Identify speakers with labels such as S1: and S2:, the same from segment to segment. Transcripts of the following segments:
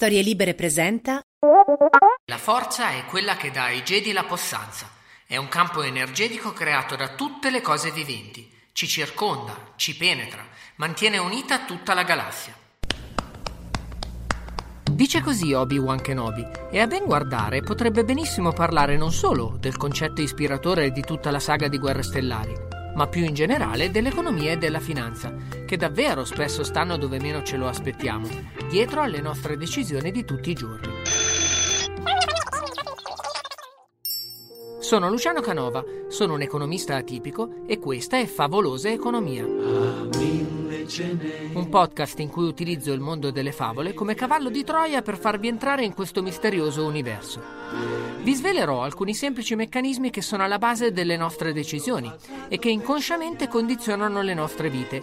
S1: Storie Libere presenta
S2: La forza è quella che dà ai Jedi la possanza. È un campo energetico creato da tutte le cose viventi. Ci circonda, ci penetra, mantiene unita tutta la galassia. Dice così Obi-Wan Kenobi, e a ben guardare potrebbe benissimo parlare non solo del concetto ispiratore di tutta la saga di Guerre Stellari, ma più in generale dell'economia e della finanza, che davvero spesso stanno dove meno ce lo aspettiamo, dietro alle nostre decisioni di tutti i giorni. Sono Luciano Canova, sono un economista atipico e questa è Favolosa Economia. Un podcast in cui utilizzo il mondo delle favole come cavallo di Troia per farvi entrare in questo misterioso universo. Vi svelerò alcuni semplici meccanismi che sono alla base delle nostre decisioni e che inconsciamente condizionano le nostre vite.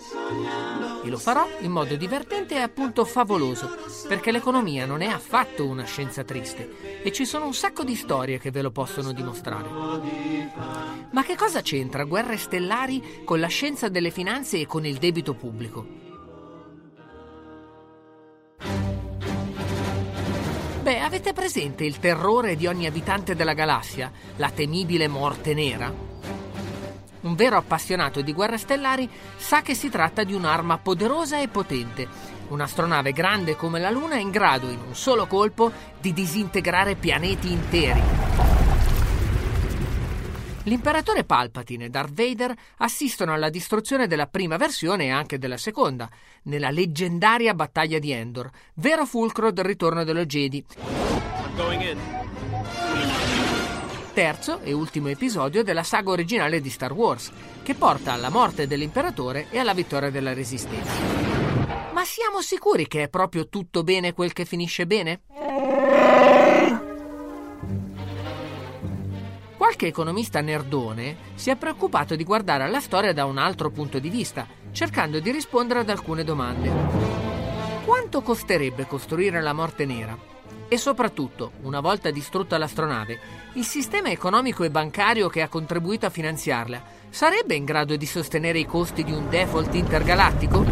S2: E lo farò in modo divertente e appunto favoloso, perché l'economia non è affatto una scienza triste e ci sono un sacco di storie che ve lo possono dimostrare. Ma che cosa c'entra guerre stellari con la scienza delle finanze e con il debito pubblico? Beh, avete presente il terrore di ogni abitante della galassia, la temibile morte nera? Un vero appassionato di guerre stellari sa che si tratta di un'arma poderosa e potente, un'astronave grande come la Luna in grado in un solo colpo di disintegrare pianeti interi. L'imperatore Palpatine e Darth Vader assistono alla distruzione della prima versione e anche della seconda, nella leggendaria battaglia di Endor, vero fulcro del ritorno dello Jedi. Terzo e ultimo episodio della saga originale di Star Wars, che porta alla morte dell'imperatore e alla vittoria della Resistenza. Ma siamo sicuri che è proprio tutto bene quel che finisce bene? Qualche economista nerdone si è preoccupato di guardare alla storia da un altro punto di vista, cercando di rispondere ad alcune domande. Quanto costerebbe costruire la morte nera? E soprattutto, una volta distrutta l'astronave, il sistema economico e bancario che ha contribuito a finanziarla sarebbe in grado di sostenere i costi di un default intergalattico?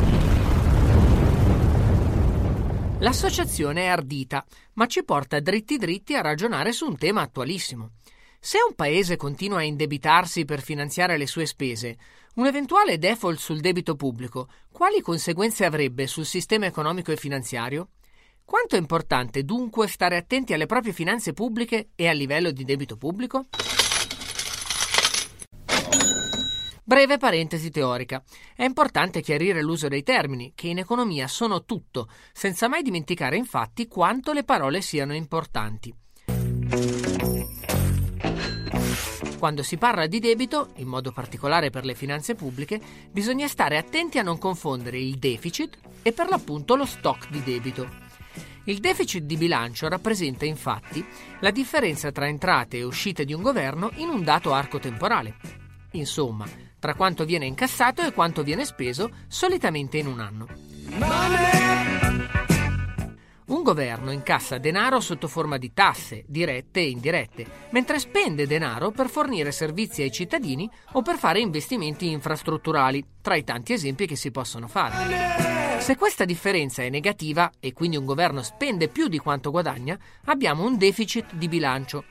S2: L'associazione è ardita, ma ci porta dritti dritti a ragionare su un tema attualissimo. Se un paese continua a indebitarsi per finanziare le sue spese, un eventuale default sul debito pubblico, quali conseguenze avrebbe sul sistema economico e finanziario? Quanto è importante dunque stare attenti alle proprie finanze pubbliche e al livello di debito pubblico? Breve parentesi teorica. È importante chiarire l'uso dei termini, che in economia sono tutto, senza mai dimenticare infatti quanto le parole siano importanti. Quando si parla di debito, in modo particolare per le finanze pubbliche, bisogna stare attenti a non confondere il deficit e per l'appunto lo stock di debito. Il deficit di bilancio rappresenta infatti la differenza tra entrate e uscite di un governo in un dato arco temporale. Insomma, tra quanto viene incassato e quanto viene speso solitamente in un anno. Un governo incassa denaro sotto forma di tasse, dirette e indirette, mentre spende denaro per fornire servizi ai cittadini o per fare investimenti infrastrutturali, tra i tanti esempi che si possono fare. Se questa differenza è negativa e quindi un governo spende più di quanto guadagna, abbiamo un deficit di bilancio.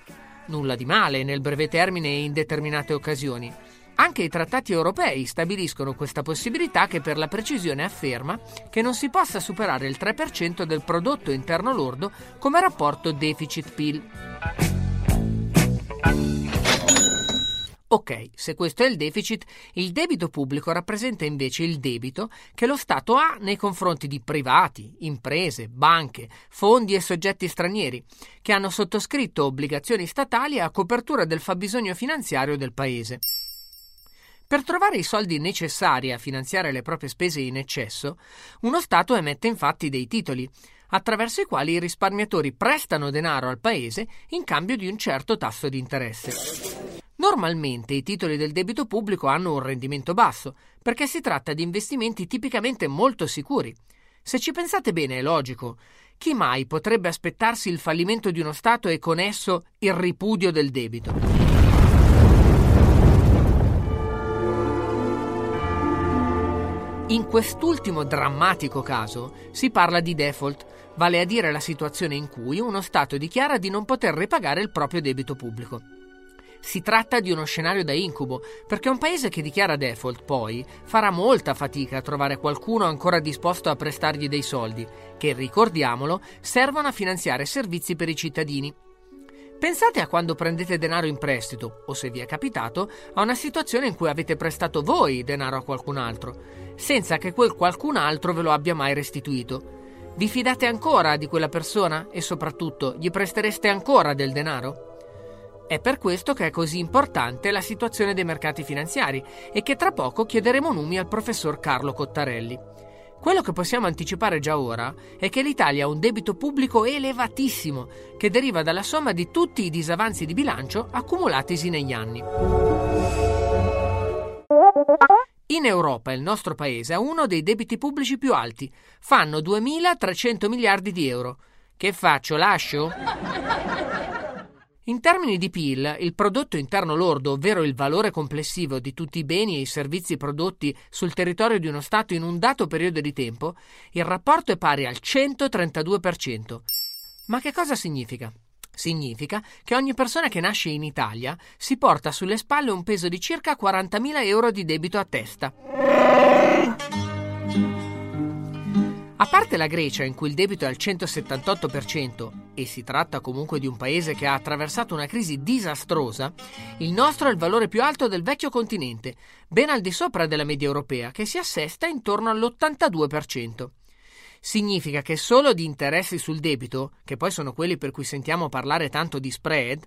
S2: Nulla di male nel breve termine e in determinate occasioni, anche i trattati europei stabiliscono questa possibilità che per la precisione afferma che non si possa superare il 3% del prodotto interno lordo come rapporto deficit-PIL. Ok, se questo è il deficit, il debito pubblico rappresenta invece il debito che lo Stato ha nei confronti di privati, imprese, banche, fondi e soggetti stranieri, che hanno sottoscritto obbligazioni statali a copertura del fabbisogno finanziario del Paese. Per trovare i soldi necessari a finanziare le proprie spese in eccesso, uno Stato emette infatti dei titoli, attraverso i quali i risparmiatori prestano denaro al Paese in cambio di un certo tasso di interesse. Normalmente i titoli del debito pubblico hanno un rendimento basso, perché si tratta di investimenti tipicamente molto sicuri. Se ci pensate bene è logico. Chi mai potrebbe aspettarsi il fallimento di uno Stato e con esso il ripudio del debito? In quest'ultimo drammatico caso si parla di default, vale a dire la situazione in cui uno Stato dichiara di non poter ripagare il proprio debito pubblico. Si tratta di uno scenario da incubo, perché un paese che dichiara default poi farà molta fatica a trovare qualcuno ancora disposto a prestargli dei soldi, che, ricordiamolo, servono a finanziare servizi per i cittadini. Pensate a quando prendete denaro in prestito, o se vi è capitato, a una situazione in cui avete prestato voi denaro a qualcun altro, senza che quel qualcun altro ve lo abbia mai restituito. Vi fidate ancora di quella persona e soprattutto gli prestereste ancora del denaro? È per questo che è così importante la situazione dei mercati finanziari e che tra poco chiederemo numi al professor Carlo Cottarelli. Quello che possiamo anticipare già ora è che l'Italia ha un debito pubblico elevatissimo che deriva dalla somma di tutti i disavanzi di bilancio accumulatisi negli anni. In Europa il nostro paese ha uno dei debiti pubblici più alti, fanno 2.300 miliardi di euro. Che faccio? Lascio? In termini di PIL, il prodotto interno lordo, ovvero il valore complessivo di tutti i beni e i servizi prodotti sul territorio di uno Stato in un dato periodo di tempo, il rapporto è pari al 132%. Ma che cosa significa? Significa che ogni persona che nasce in Italia si porta sulle spalle un peso di circa 40.000 euro di debito a testa. A parte la Grecia, in cui il debito è al 178%, e si tratta comunque di un paese che ha attraversato una crisi disastrosa, il nostro è il valore più alto del vecchio continente, ben al di sopra della media europea, che si assesta intorno all'82%. Significa che solo di interessi sul debito, che poi sono quelli per cui sentiamo parlare tanto di spread,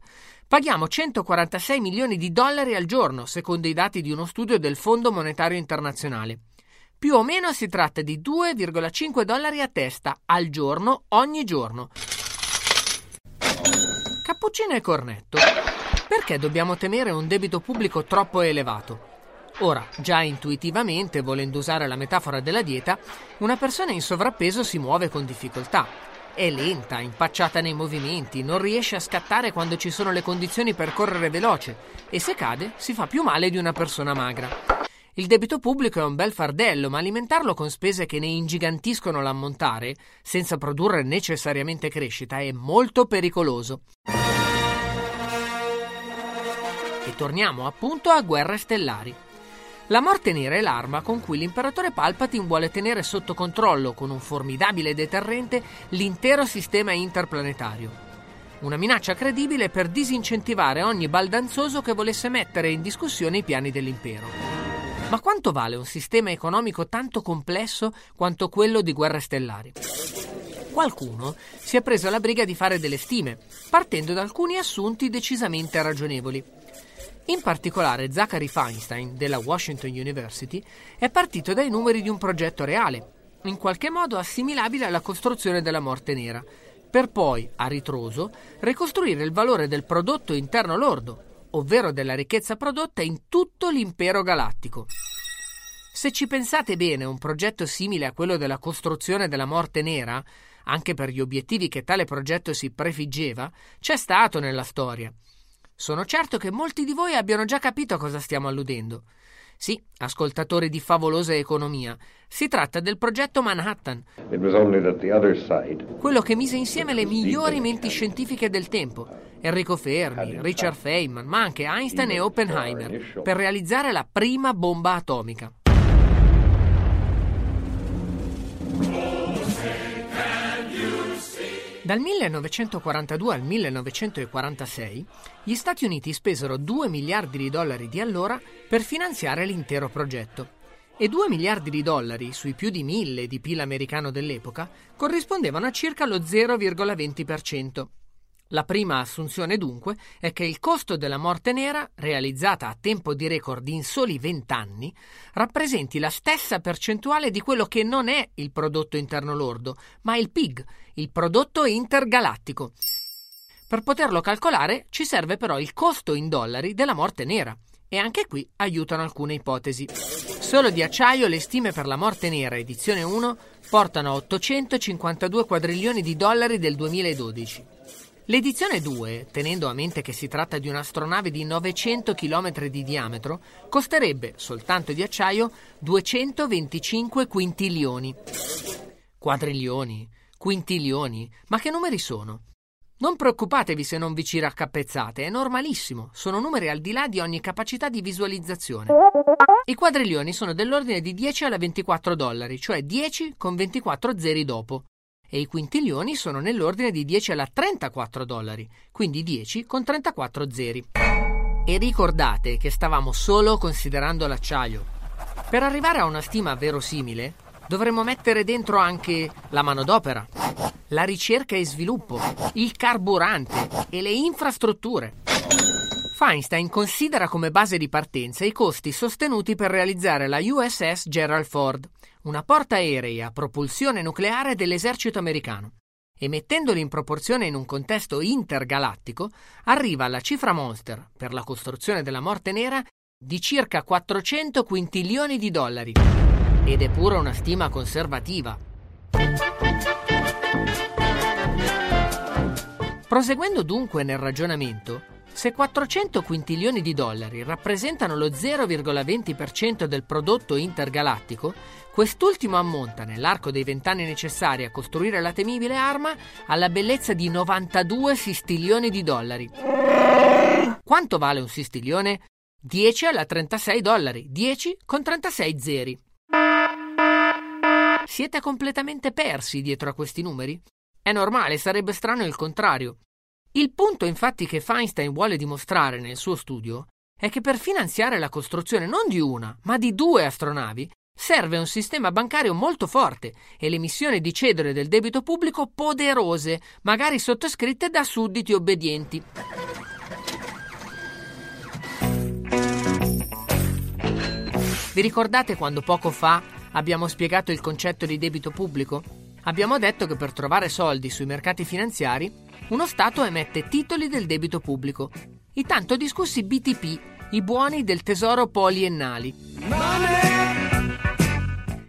S2: paghiamo 146 milioni di dollari al giorno, secondo i dati di uno studio del Fondo Monetario Internazionale. Più o meno si tratta di 2,5 dollari a testa al giorno ogni giorno. Cappuccino e cornetto. Perché dobbiamo temere un debito pubblico troppo elevato? Ora, già intuitivamente, volendo usare la metafora della dieta, una persona in sovrappeso si muove con difficoltà. È lenta, impacciata nei movimenti, non riesce a scattare quando ci sono le condizioni per correre veloce e se cade si fa più male di una persona magra. Il debito pubblico è un bel fardello, ma alimentarlo con spese che ne ingigantiscono l'ammontare, senza produrre necessariamente crescita, è molto pericoloso. E torniamo appunto a guerre stellari. La morte nera è l'arma con cui l'imperatore Palpatine vuole tenere sotto controllo, con un formidabile deterrente, l'intero sistema interplanetario. Una minaccia credibile per disincentivare ogni baldanzoso che volesse mettere in discussione i piani dell'impero. Ma quanto vale un sistema economico tanto complesso quanto quello di guerre stellari? Qualcuno si è preso la briga di fare delle stime, partendo da alcuni assunti decisamente ragionevoli. In particolare Zachary Feinstein della Washington University è partito dai numeri di un progetto reale, in qualche modo assimilabile alla costruzione della morte nera, per poi, a ritroso, ricostruire il valore del prodotto interno lordo, ovvero della ricchezza prodotta in tutto l'impero galattico. Se ci pensate bene, un progetto simile a quello della costruzione della morte nera, anche per gli obiettivi che tale progetto si prefiggeva, c'è stato nella storia. Sono certo che molti di voi abbiano già capito a cosa stiamo alludendo. Sì, ascoltatori di favolosa economia, si tratta del progetto Manhattan, quello che mise insieme le migliori menti scientifiche del tempo, Enrico Fermi, Richard Feynman, ma anche Einstein e Oppenheimer, per realizzare la prima bomba atomica. Dal 1942 al 1946 gli Stati Uniti spesero 2 miliardi di dollari di allora per finanziare l'intero progetto e 2 miliardi di dollari sui più di 1000 di PIL americano dell'epoca corrispondevano a circa lo 0,20%. La prima assunzione dunque è che il costo della morte nera, realizzata a tempo di record in soli 20 anni, rappresenti la stessa percentuale di quello che non è il prodotto interno lordo, ma il PIG, il prodotto intergalattico. Per poterlo calcolare ci serve però il costo in dollari della morte nera. E anche qui aiutano alcune ipotesi. Solo di acciaio le stime per la morte nera edizione 1 portano a 852 quadrilioni di dollari del 2012. L'edizione 2, tenendo a mente che si tratta di un'astronave di 900 km di diametro, costerebbe, soltanto di acciaio, 225 quintilioni. Quadrilioni, quintilioni, ma che numeri sono? Non preoccupatevi se non vi ci raccapezzate, è normalissimo, sono numeri al di là di ogni capacità di visualizzazione. I quadrilioni sono dell'ordine di 10 alla 24 dollari, cioè 10 con 24 zeri dopo e i quintilioni sono nell'ordine di 10 alla 34 dollari, quindi 10 con 34 zeri. E ricordate che stavamo solo considerando l'acciaio. Per arrivare a una stima verosimile, dovremmo mettere dentro anche la manodopera, la ricerca e sviluppo, il carburante e le infrastrutture. Feinstein considera come base di partenza i costi sostenuti per realizzare la USS Gerald Ford, una portaerei a propulsione nucleare dell'esercito americano e mettendoli in proporzione in un contesto intergalattico, arriva alla cifra monster per la costruzione della morte nera di circa 400 quintilioni di dollari. Ed è pure una stima conservativa. Proseguendo dunque nel ragionamento, se 400 quintilioni di dollari rappresentano lo 0,20% del prodotto intergalattico, quest'ultimo ammonta, nell'arco dei vent'anni necessari a costruire la temibile arma, alla bellezza di 92 sistilioni di dollari. Quanto vale un sistilione? 10 alla 36 dollari, 10 con 36 zeri. Siete completamente persi dietro a questi numeri? È normale, sarebbe strano il contrario. Il punto infatti che Feinstein vuole dimostrare nel suo studio è che per finanziare la costruzione non di una, ma di due astronavi serve un sistema bancario molto forte e l'emissione di cedole del debito pubblico poderose, magari sottoscritte da sudditi obbedienti. Vi ricordate quando poco fa abbiamo spiegato il concetto di debito pubblico? Abbiamo detto che per trovare soldi sui mercati finanziari uno Stato emette titoli del debito pubblico, i tanto discussi BTP, i buoni del tesoro poliennali,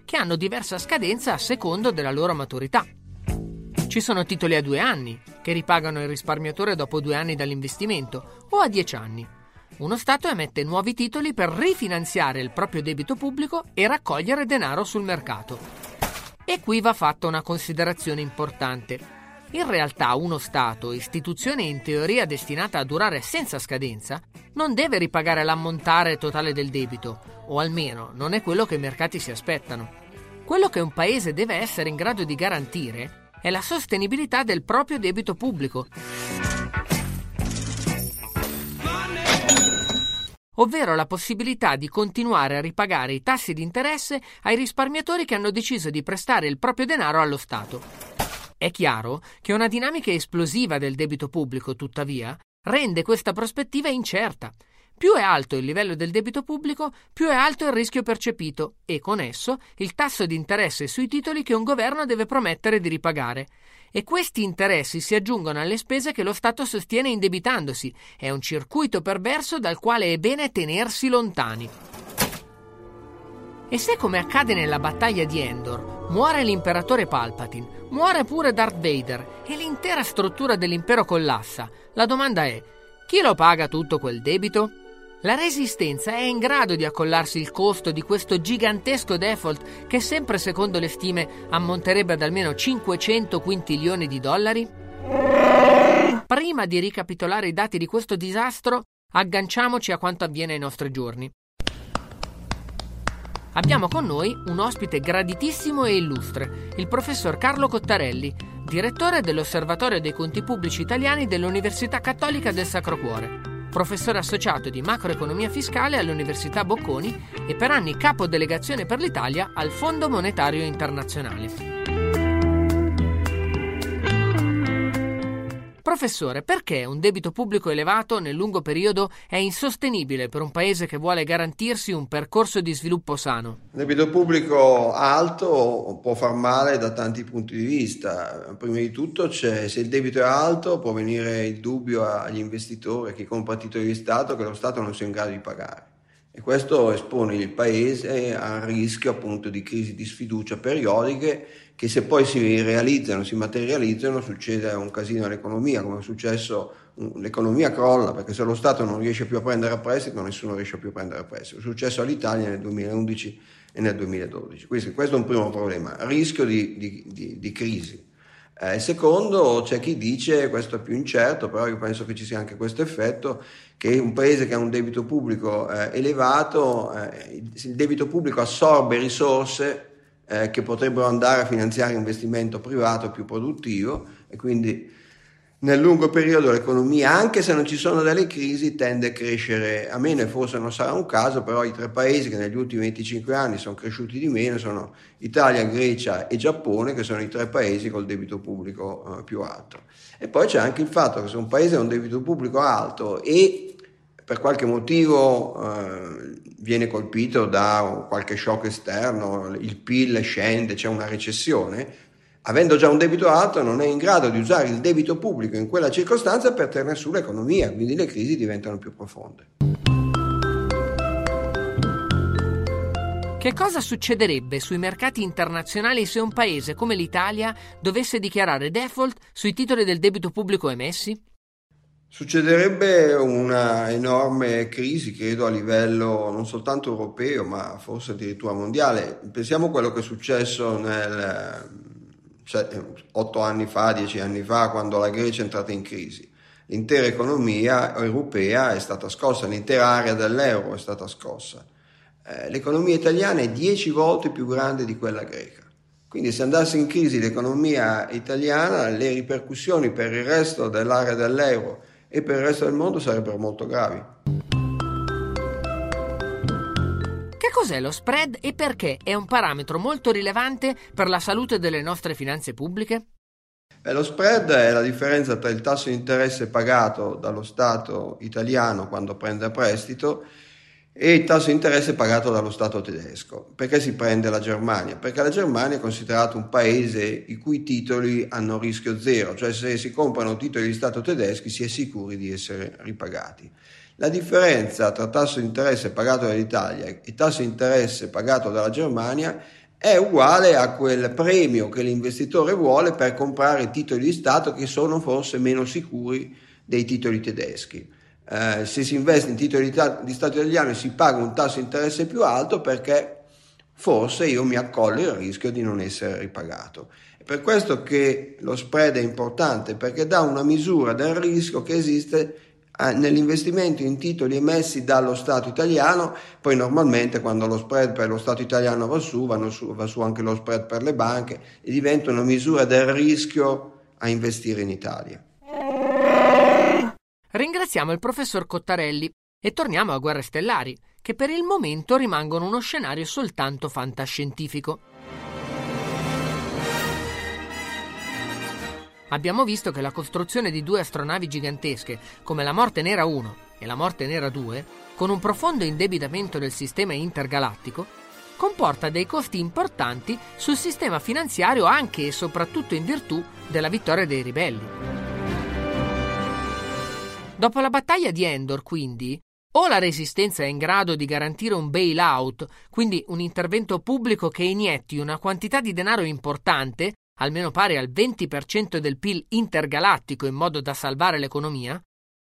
S2: che hanno diversa scadenza a secondo della loro maturità. Ci sono titoli a due anni, che ripagano il risparmiatore dopo due anni dall'investimento, o a dieci anni. Uno Stato emette nuovi titoli per rifinanziare il proprio debito pubblico e raccogliere denaro sul mercato. E qui va fatta una considerazione importante. In realtà uno Stato, istituzione in teoria destinata a durare senza scadenza, non deve ripagare l'ammontare totale del debito, o almeno non è quello che i mercati si aspettano. Quello che un paese deve essere in grado di garantire è la sostenibilità del proprio debito pubblico. ovvero la possibilità di continuare a ripagare i tassi di interesse ai risparmiatori che hanno deciso di prestare il proprio denaro allo Stato. È chiaro che una dinamica esplosiva del debito pubblico, tuttavia, rende questa prospettiva incerta. Più è alto il livello del debito pubblico, più è alto il rischio percepito e con esso il tasso di interesse sui titoli che un governo deve promettere di ripagare. E questi interessi si aggiungono alle spese che lo Stato sostiene indebitandosi. È un circuito perverso dal quale è bene tenersi lontani. E se, come accade nella battaglia di Endor, muore l'imperatore Palpatine, muore pure Darth Vader e l'intera struttura dell'impero collassa, la domanda è: chi lo paga tutto quel debito? La Resistenza è in grado di accollarsi il costo di questo gigantesco default che sempre secondo le stime ammonterebbe ad almeno 500 quintilioni di dollari? Prima di ricapitolare i dati di questo disastro, agganciamoci a quanto avviene ai nostri giorni. Abbiamo con noi un ospite graditissimo e illustre, il professor Carlo Cottarelli, direttore dell'Osservatorio dei Conti Pubblici Italiani dell'Università Cattolica del Sacro Cuore, professore associato di macroeconomia fiscale all'Università Bocconi e per anni capo delegazione per l'Italia al Fondo Monetario Internazionale. Professore, perché un debito pubblico elevato nel lungo periodo è insostenibile per un paese che vuole garantirsi un percorso di sviluppo sano?
S3: Il debito pubblico alto può far male da tanti punti di vista. Prima di tutto se il debito è alto può venire il dubbio agli investitori, a chi compra titoli di Stato, che lo Stato non sia in grado di pagare. E questo espone il Paese al rischio appunto di crisi di sfiducia periodiche che se poi si realizzano, si materializzano, succede un casino all'economia, come è successo, l'economia crolla perché se lo Stato non riesce più a prendere a prestito, nessuno riesce più a prendere a prestito. È successo all'Italia nel 2011 e nel 2012. Quindi questo è un primo problema, rischio di, di, di, di crisi. Eh, secondo, c'è chi dice, questo è più incerto, però io penso che ci sia anche questo effetto, che un paese che ha un debito pubblico eh, elevato, eh, il debito pubblico assorbe risorse eh, che potrebbero andare a finanziare investimento privato più produttivo e quindi nel lungo periodo l'economia, anche se non ci sono delle crisi, tende a crescere a meno e forse non sarà un caso, però i tre paesi che negli ultimi 25 anni sono cresciuti di meno sono Italia, Grecia e Giappone, che sono i tre paesi col debito pubblico eh, più alto. E poi c'è anche il fatto che se un paese ha un debito pubblico alto e per qualche motivo eh, viene colpito da qualche shock esterno, il PIL scende, c'è una recessione, avendo già un debito alto non è in grado di usare il debito pubblico in quella circostanza per tenere su l'economia, quindi le crisi diventano più profonde.
S2: Che cosa succederebbe sui mercati internazionali se un paese come l'Italia dovesse dichiarare default sui titoli del debito pubblico emessi?
S3: Succederebbe una enorme crisi, credo, a livello non soltanto europeo, ma forse addirittura mondiale. Pensiamo a quello che è successo nel, cioè, otto anni fa, dieci anni fa, quando la Grecia è entrata in crisi. L'intera economia europea è stata scossa, l'intera area dell'euro è stata scossa. Eh, l'economia italiana è dieci volte più grande di quella greca. Quindi se andasse in crisi l'economia italiana, le ripercussioni per il resto dell'area dell'euro e per il resto del mondo sarebbero molto gravi.
S2: Che cos'è lo spread e perché è un parametro molto rilevante per la salute delle nostre finanze pubbliche?
S3: Beh, lo spread è la differenza tra il tasso di interesse pagato dallo Stato italiano quando prende a prestito e il tasso di interesse pagato dallo Stato tedesco. Perché si prende la Germania? Perché la Germania è considerata un paese i cui titoli hanno rischio zero, cioè se si comprano titoli di Stato tedeschi si è sicuri di essere ripagati. La differenza tra tasso di interesse pagato dall'Italia e tasso di interesse pagato dalla Germania è uguale a quel premio che l'investitore vuole per comprare titoli di Stato che sono forse meno sicuri dei titoli tedeschi eh, se si investe in titoli di Stato italiano si paga un tasso di interesse più alto perché forse io mi accollo il rischio di non essere ripagato. È per questo che lo spread è importante perché dà una misura del rischio che esiste eh, nell'investimento in titoli emessi dallo Stato italiano, poi normalmente quando lo spread per lo Stato italiano va su, su, va su anche lo spread per le banche e diventa una misura del rischio a investire in Italia.
S2: Ringraziamo il professor Cottarelli e torniamo a Guerre Stellari, che per il momento rimangono uno scenario soltanto fantascientifico. Abbiamo visto che la costruzione di due astronavi gigantesche, come la Morte Nera 1 e la Morte Nera 2, con un profondo indebitamento del sistema intergalattico, comporta dei costi importanti sul sistema finanziario anche e soprattutto in virtù della vittoria dei ribelli. Dopo la battaglia di Endor, quindi, o la resistenza è in grado di garantire un bailout, quindi un intervento pubblico che inietti una quantità di denaro importante, almeno pari al 20% del PIL intergalattico in modo da salvare l'economia,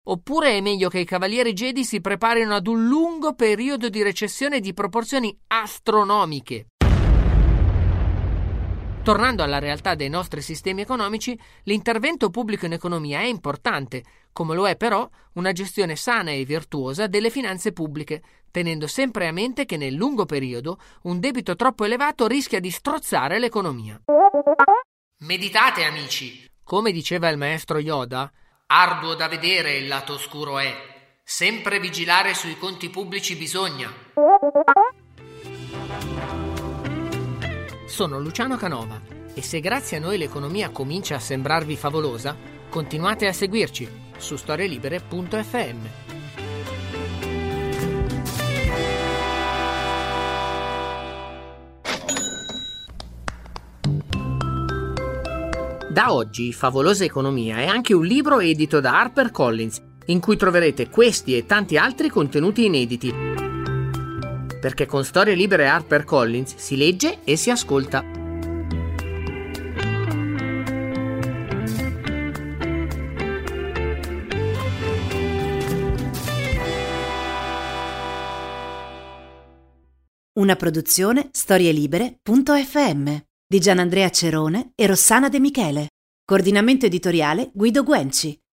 S2: oppure è meglio che i cavalieri Jedi si preparino ad un lungo periodo di recessione di proporzioni astronomiche. Tornando alla realtà dei nostri sistemi economici, l'intervento pubblico in economia è importante, come lo è però una gestione sana e virtuosa delle finanze pubbliche, tenendo sempre a mente che nel lungo periodo un debito troppo elevato rischia di strozzare l'economia. Meditate, amici! Come diceva il maestro Yoda, arduo da vedere il lato oscuro è. Sempre vigilare sui conti pubblici bisogna. Sono Luciano Canova e se grazie a noi l'economia comincia a sembrarvi favolosa, Continuate a seguirci su storielibere.fm. Da oggi Favolosa Economia è anche un libro edito da HarperCollins in cui troverete questi e tanti altri contenuti inediti. Perché con Storie Libere e HarperCollins si legge e si ascolta.
S1: Una produzione storielibere.fm di Gianandrea Cerone e Rossana De Michele. Coordinamento editoriale Guido Guenci.